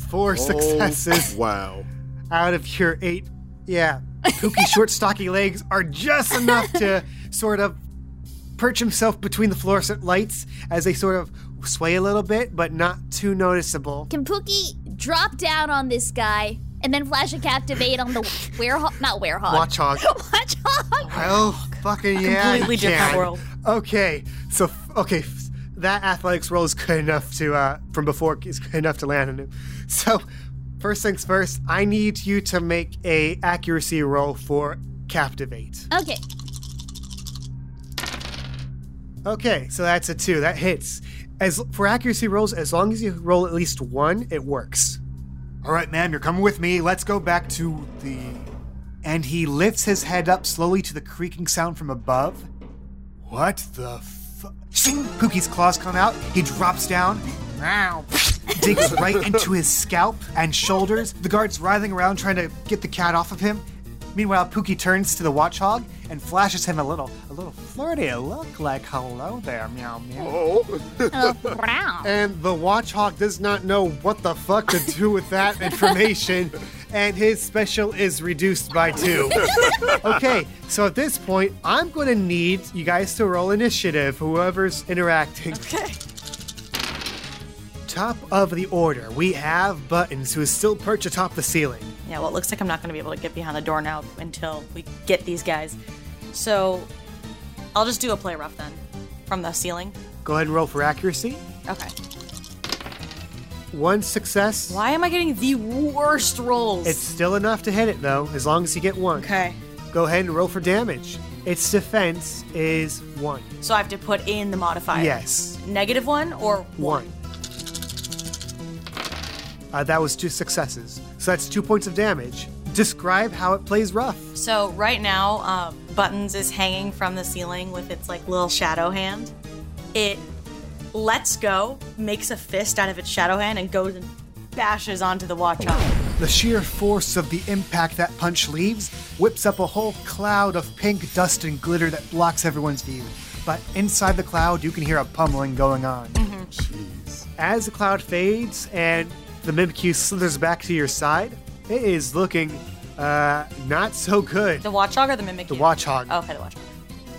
Four successes Oh, wow. out of your eight. Yeah. Pookie's short stocky legs are just enough to sort of perch himself between the fluorescent lights as they sort of sway a little bit, but not too noticeable. Can Pookie drop down on this guy and then flash a captivate on the werehog? Not werehog. Watchog. Watchog. Oh, fucking yeah. Completely different can. world. Okay, so okay, that athletics roll is good enough to uh from before is good enough to land on him. So first things first, I need you to make a accuracy roll for captivate. Okay. Okay, so that's a two. That hits. As for accuracy rolls, as long as you roll at least one, it works. All right, ma'am, you're coming with me. Let's go back to the. And he lifts his head up slowly to the creaking sound from above. What the fu- Shing! Pookie's claws come out. He drops down. Meow. Digs right into his scalp and shoulders. The guard's writhing around trying to get the cat off of him. Meanwhile, Pookie turns to the Watchog and flashes him a little, a little flirty look like "Hello there, meow meow." Oh. Oh, wow. And the Watchog does not know what the fuck to do with that information, and his special is reduced by two. okay, so at this point, I'm going to need you guys to roll initiative, whoever's interacting. Okay. Top of the order, we have Buttons, who is still perched atop the ceiling. Yeah, well, it looks like I'm not going to be able to get behind the door now until we get these guys. So I'll just do a play rough then from the ceiling. Go ahead and roll for accuracy. Okay. One success. Why am I getting the worst rolls? It's still enough to hit it though, as long as you get one. okay. Go ahead and roll for damage. Its defense is one. So I have to put in the modifier. Yes, Negative one or one. Uh, that was two successes. So that's two points of damage. Describe how it plays rough. So right now, um, Buttons is hanging from the ceiling with its like little shadow hand. It lets go, makes a fist out of its shadow hand, and goes and bashes onto the watchdog. The sheer force of the impact that punch leaves whips up a whole cloud of pink dust and glitter that blocks everyone's view. But inside the cloud, you can hear a pummeling going on. As the cloud fades and the Mimikyu slithers back to your side, it is looking uh, not so good. The watchdog or the mimic? The Watchog. Okay, the watchdog.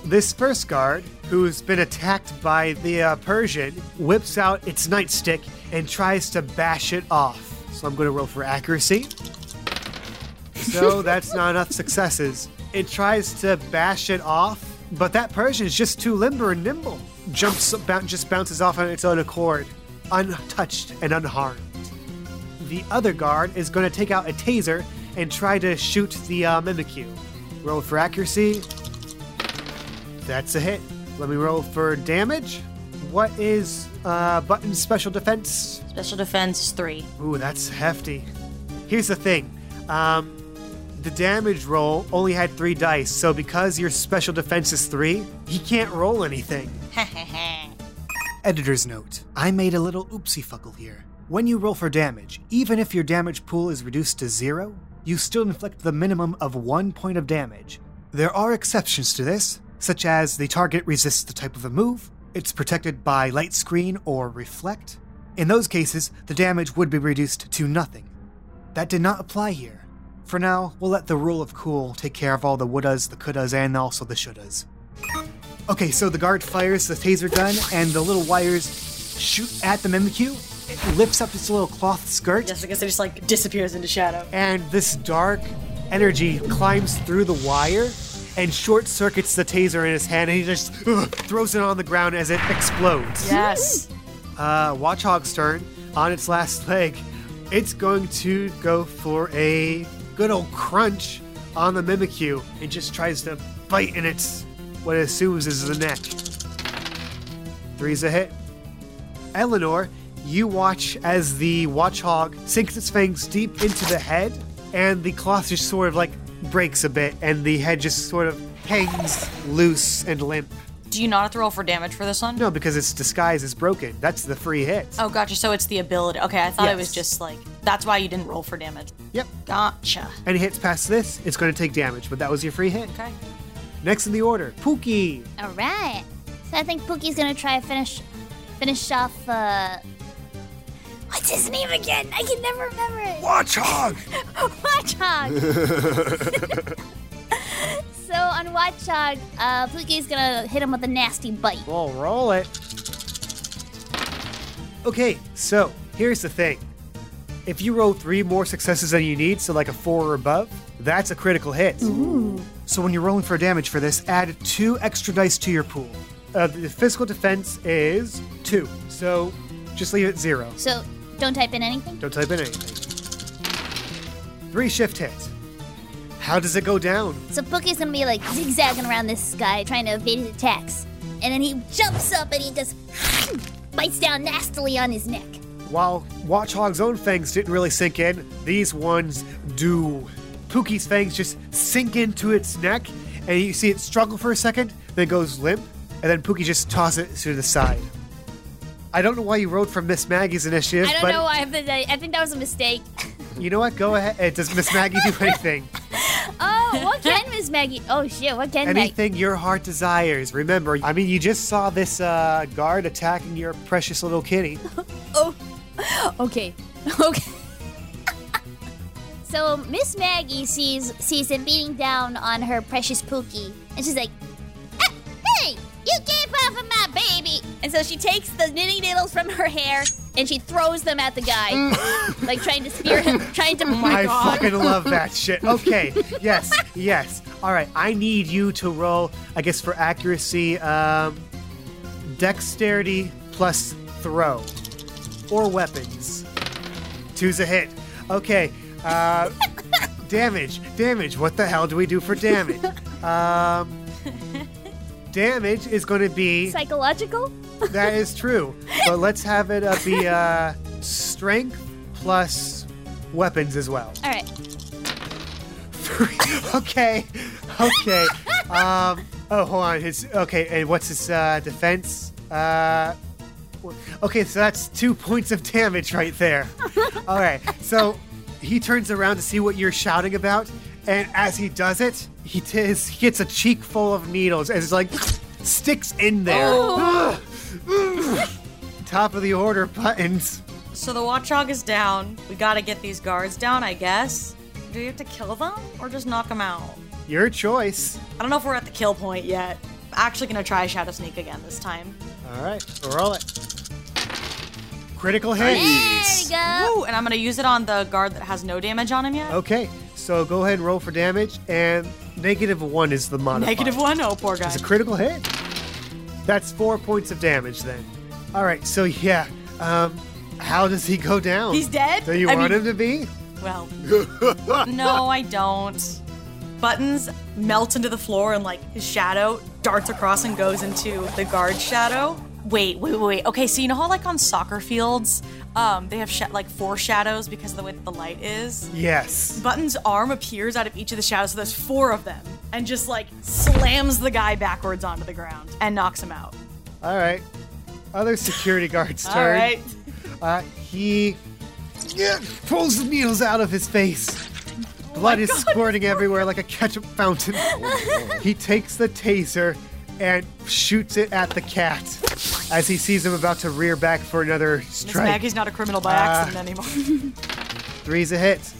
This first guard, who's been attacked by the uh, Persian, whips out its nightstick and tries to bash it off. So I'm going to roll for accuracy. So that's not enough successes. It tries to bash it off, but that Persian is just too limber and nimble. Jumps, just bounces off on its own accord, untouched and unharmed. The other guard is going to take out a taser and try to shoot the uh, Mimikyu. Roll for accuracy. That's a hit. Let me roll for damage. What is uh, Button's special defense? Special defense is three. Ooh, that's hefty. Here's the thing. Um, the damage roll only had three dice, so because your special defense is three, he can't roll anything. Editor's note I made a little oopsie fuckle here. When you roll for damage, even if your damage pool is reduced to zero, you still inflict the minimum of one point of damage. There are exceptions to this, such as the target resists the type of a move, it's protected by light screen or reflect. In those cases, the damage would be reduced to nothing. That did not apply here. For now, we'll let the rule of cool take care of all the wouldas, the couldas, and also the shouldas. Okay, so the guard fires the taser gun, and the little wires shoot at the Mimikyu. It lifts up its little cloth skirt, Yes, I guess it just like disappears into shadow. and this dark energy climbs through the wire and short circuits the taser in his hand, and he just throws it on the ground as it explodes. Yes. Uh, Watchog's turn on its last leg. It's going to go for a good old crunch on the Mimikyu and just tries to bite in its what it assumes is the neck. Three's a hit. Eleanor, you watch as the Watchog sinks its fangs deep into the head, and the cloth just sort of like breaks a bit, and the head just sort of hangs loose and limp. Do you not have to roll for damage for this one? No, because its disguise is broken. That's the free hit. Oh, gotcha. So it's the ability. Okay, I thought it was just like that's why you didn't roll for damage. Yep. Gotcha. Any hits past this, it's going to take damage, but that was your free hit. Okay. Next in the order, Pookie. All right. So I think Pookie's gonna try to finish finish off. uh... What's his name again? I can never remember it. Watchog! Watchog. so on Watchog, uh, Pookie's gonna hit him with a nasty bite. Roll, roll it. Okay, so here's the thing. If you roll three more successes than you need, so like a four or above, that's a critical hit. So when you're rolling for damage for this, add two extra dice to your pool. Uh, the physical defense is two, so just leave it zero. So don't type in anything. Don't type in anything. Three shift hits. How does it go down? So Pookie's gonna be like zigzagging around this guy trying to evade his attacks, and then he jumps up and he just bites down nastily on his neck. While Watchog's own fangs didn't really sink in, these ones do. Pookie's fangs just sink into its neck, and you see it struggle for a second, then it goes limp, and then Pookie just tosses it to the side. I don't know why you wrote from Miss Maggie's initiative, I don't but know I, I think that was a mistake. you know what? Go ahead. Uh, Does Miss Maggie do anything? Oh, what can Miss Maggie? Oh shit, what can Maggie? anything your heart desires. Remember, I mean, you just saw this uh, guard attacking your precious little kitty. Oh, okay, okay. so Miss Maggie sees sees him beating down on her precious Pookie, and she's like, you gave off of my baby!" And so she takes the knitting needles from her hair and she throws them at the guy, like trying to spear him, trying to. I fucking love that shit. Okay, yes, yes. All right, I need you to roll, I guess, for accuracy, um, dexterity plus throw or weapons. Two's a hit. Okay. Uh, damage. Damage. What the hell do we do for damage? Um, damage is going to be. Psychological? That is true. But let's have it uh, be uh, strength plus weapons as well. All right. okay. Okay. Um. Oh, hold on. His okay. And what's his uh, defense? Uh. Okay, so that's two points of damage right there. All right. So he turns around to see what you're shouting about, and as he does it, he, t- his, he gets a cheek full of needles and it's like sticks in there. Oh. Top of the order buttons. So the watchdog is down. We gotta get these guards down, I guess. Do we have to kill them or just knock them out? Your choice. I don't know if we're at the kill point yet. I'm actually gonna try Shadow Sneak again this time. All right, roll it. Critical hit. There we go. Woo! And I'm gonna use it on the guard that has no damage on him yet. Okay, so go ahead and roll for damage, and negative one is the modifier. Negative one? Oh, poor guy. It's a critical hit. That's four points of damage then. All right, so yeah, um, how does he go down? He's dead? Do you I want mean- him to be? Well, no, I don't. Buttons melts into the floor and like his shadow darts across and goes into the guard shadow. Wait, wait, wait, wait. Okay, so you know how like on soccer fields, um, they have sh- like four shadows because of the way that the light is. Yes. Button's arm appears out of each of the shadows, so there's four of them, and just like slams the guy backwards onto the ground and knocks him out. All right. Other security guard's turn. right. Uh, he yeah, pulls the needles out of his face. Oh Blood is squirting everywhere like a ketchup fountain. he takes the taser and shoots it at the cat as he sees him about to rear back for another Miss strike. Maggie's not a criminal by Ah. accident anymore. Three's a hit.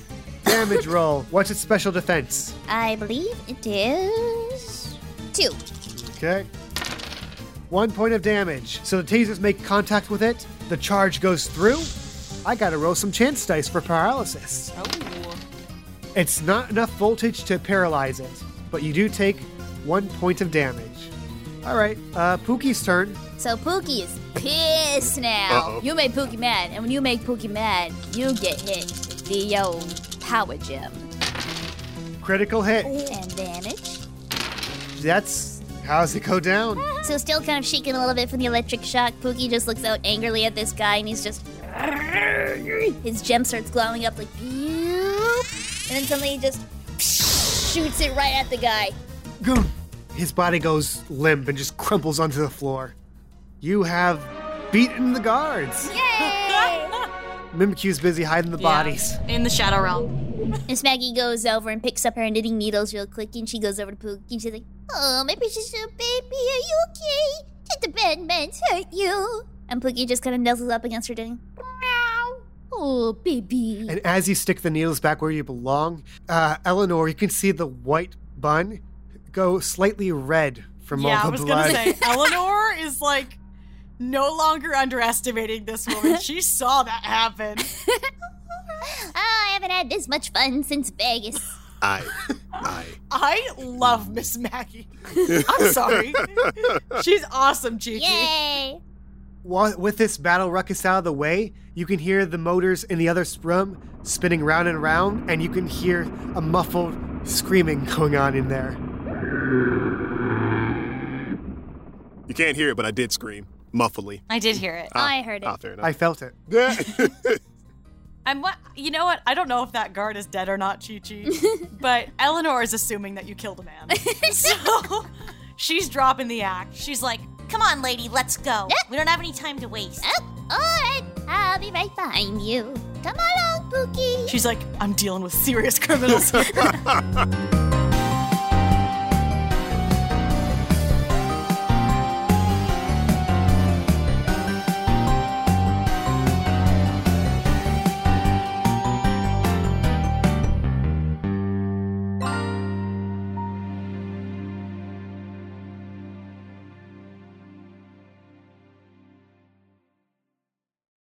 Damage roll. What's its special defense? I believe it is two. Okay. One point of damage. So the tasers make contact with it. The charge goes through. I gotta roll some chance dice for paralysis. oh. It's not enough voltage to paralyze it, but you do take one point of damage. All right, uh, Pookie's turn. So Pookie is pissed now. Uh-oh. You made Pookie mad, and when you make Pookie mad, you get hit with the old power gem Critical hit. and damage. That's how's it go down? So still kind of shaking a little bit from the electric shock. Pookie just looks out angrily at this guy, and he's just his gem starts glowing up like, and then suddenly he just shoots it right at the guy. Goom. His body goes limp and just crumples onto the floor. You have beaten the guards. Yay! Mimikyu's busy hiding the bodies. Yeah, in the shadow realm. Miss Maggie goes over and picks up her knitting needles real quick, and she goes over to Pookie and she's like, "Oh, my precious little baby, are you okay? Did the bad man's hurt you?" And Pookie just kind of nuzzles up against her, doing, "Meow, oh baby." And as you stick the needles back where you belong, uh, Eleanor, you can see the white bun go slightly red from yeah, all I was gonna say Eleanor is like no longer underestimating this woman. she saw that happen. oh, I haven't had this much fun since Vegas. I, I. I love Miss Maggie. I'm sorry. She's awesome, Gigi. Yay! Wa- With this battle ruckus out of the way, you can hear the motors in the other s- room spinning round and round, and you can hear a muffled screaming going on in there. You can't hear it, but I did scream muffledly. I did hear it. I heard it. Ah, fair enough. I felt it. I'm what you know what? I don't know if that guard is dead or not, Chi Chi. but Eleanor is assuming that you killed a man. so she's dropping the act. She's like, Come on, lady, let's go. We don't have any time to waste. Oh, all right. I'll be right behind you. Come along, Pookie. she's like, I'm dealing with serious criminals.